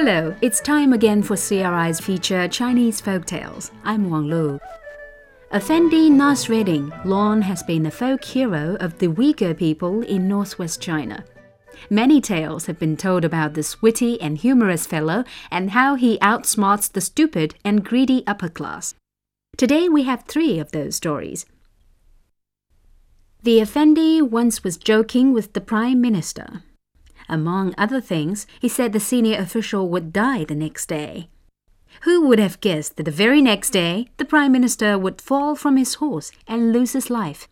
Hello, it's time again for CRI's feature Chinese Folk Tales. I'm Wang Lu. Effendi Nasreddin long has been a folk hero of the Uyghur people in northwest China. Many tales have been told about this witty and humorous fellow and how he outsmarts the stupid and greedy upper class. Today we have three of those stories. The Effendi once was joking with the Prime Minister. Among other things, he said the senior official would die the next day. Who would have guessed that the very next day the Prime Minister would fall from his horse and lose his life?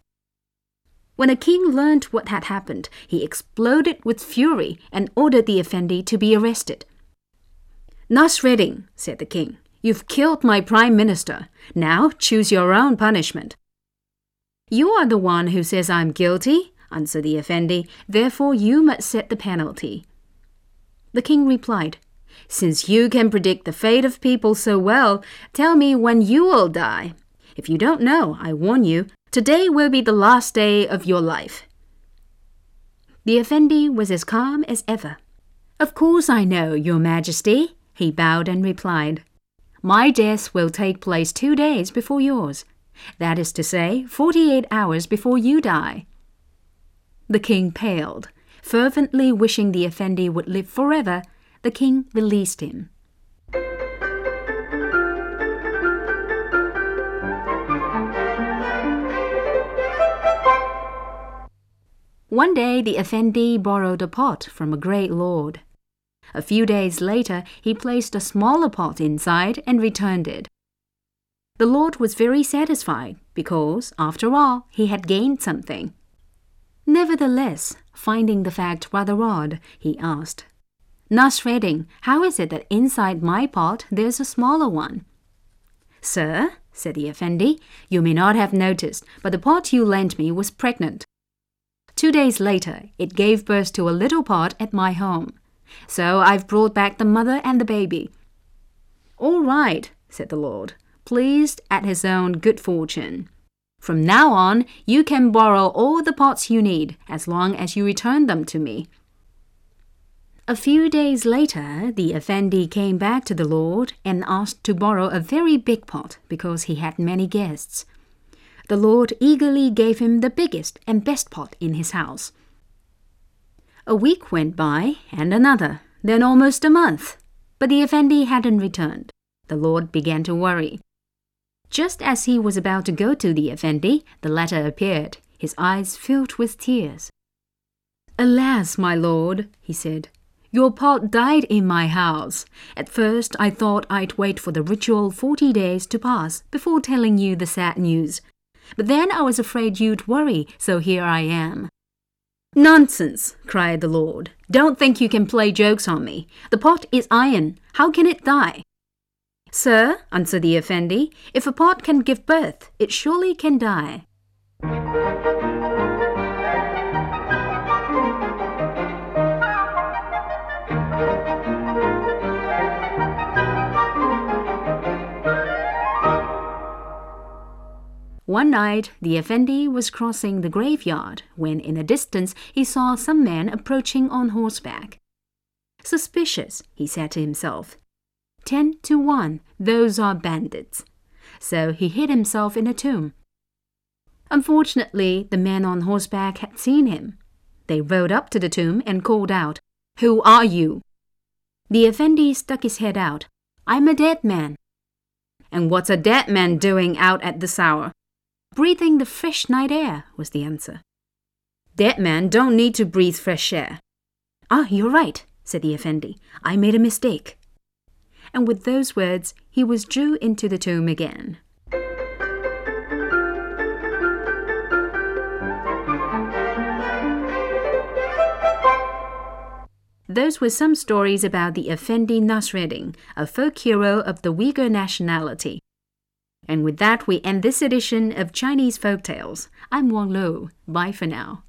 When the king learned what had happened, he exploded with fury and ordered the Effendi to be arrested. Nasreddin, said the king, you've killed my prime minister. Now choose your own punishment. You are the one who says I'm guilty, answered the Effendi, therefore you must set the penalty. The king replied, Since you can predict the fate of people so well, tell me when you will die. If you don't know, I warn you, today will be the last day of your life. The Effendi was as calm as ever. Of course I know, Your Majesty, he bowed and replied. My death will take place two days before yours. That is to say, forty eight hours before you die. The king paled. Fervently wishing the Effendi would live forever, the king released him. One day the Effendi borrowed a pot from a great lord. A few days later, he placed a smaller pot inside and returned it. The lord was very satisfied because, after all, he had gained something. Nevertheless, finding the fact rather odd, he asked, Nasreddin, how is it that inside my pot there's a smaller one? Sir, said the Effendi, you may not have noticed, but the pot you lent me was pregnant. Two days later, it gave birth to a little pot at my home. So I've brought back the mother and the baby. All right, said the Lord, pleased at his own good fortune. From now on, you can borrow all the pots you need as long as you return them to me. A few days later, the Effendi came back to the Lord and asked to borrow a very big pot because he had many guests the Lord eagerly gave him the biggest and best pot in his house. A week went by, and another, then almost a month, but the Effendi hadn't returned. The Lord began to worry. Just as he was about to go to the Effendi, the latter appeared, his eyes filled with tears. Alas, my lord, he said, your pot died in my house. At first, I thought I'd wait for the ritual forty days to pass before telling you the sad news. But then I was afraid you'd worry, so here I am. Nonsense, cried the Lord. Don't think you can play jokes on me. The pot is iron. How can it die? Sir, answered the Effendi, if a pot can give birth, it surely can die. One night, the Effendi was crossing the graveyard when in the distance he saw some men approaching on horseback. Suspicious, he said to himself. Ten to one, those are bandits. So he hid himself in a tomb. Unfortunately, the men on horseback had seen him. They rode up to the tomb and called out, Who are you? The Effendi stuck his head out. I'm a dead man. And what's a dead man doing out at this hour? Breathing the fresh night air, was the answer. Dead men don't need to breathe fresh air. Ah, you're right, said the Effendi. I made a mistake. And with those words, he was withdrew into the tomb again. Those were some stories about the Effendi Nasreddin, a folk hero of the Uyghur nationality. And with that, we end this edition of Chinese Folk Tales. I'm Wang Lu. Bye for now.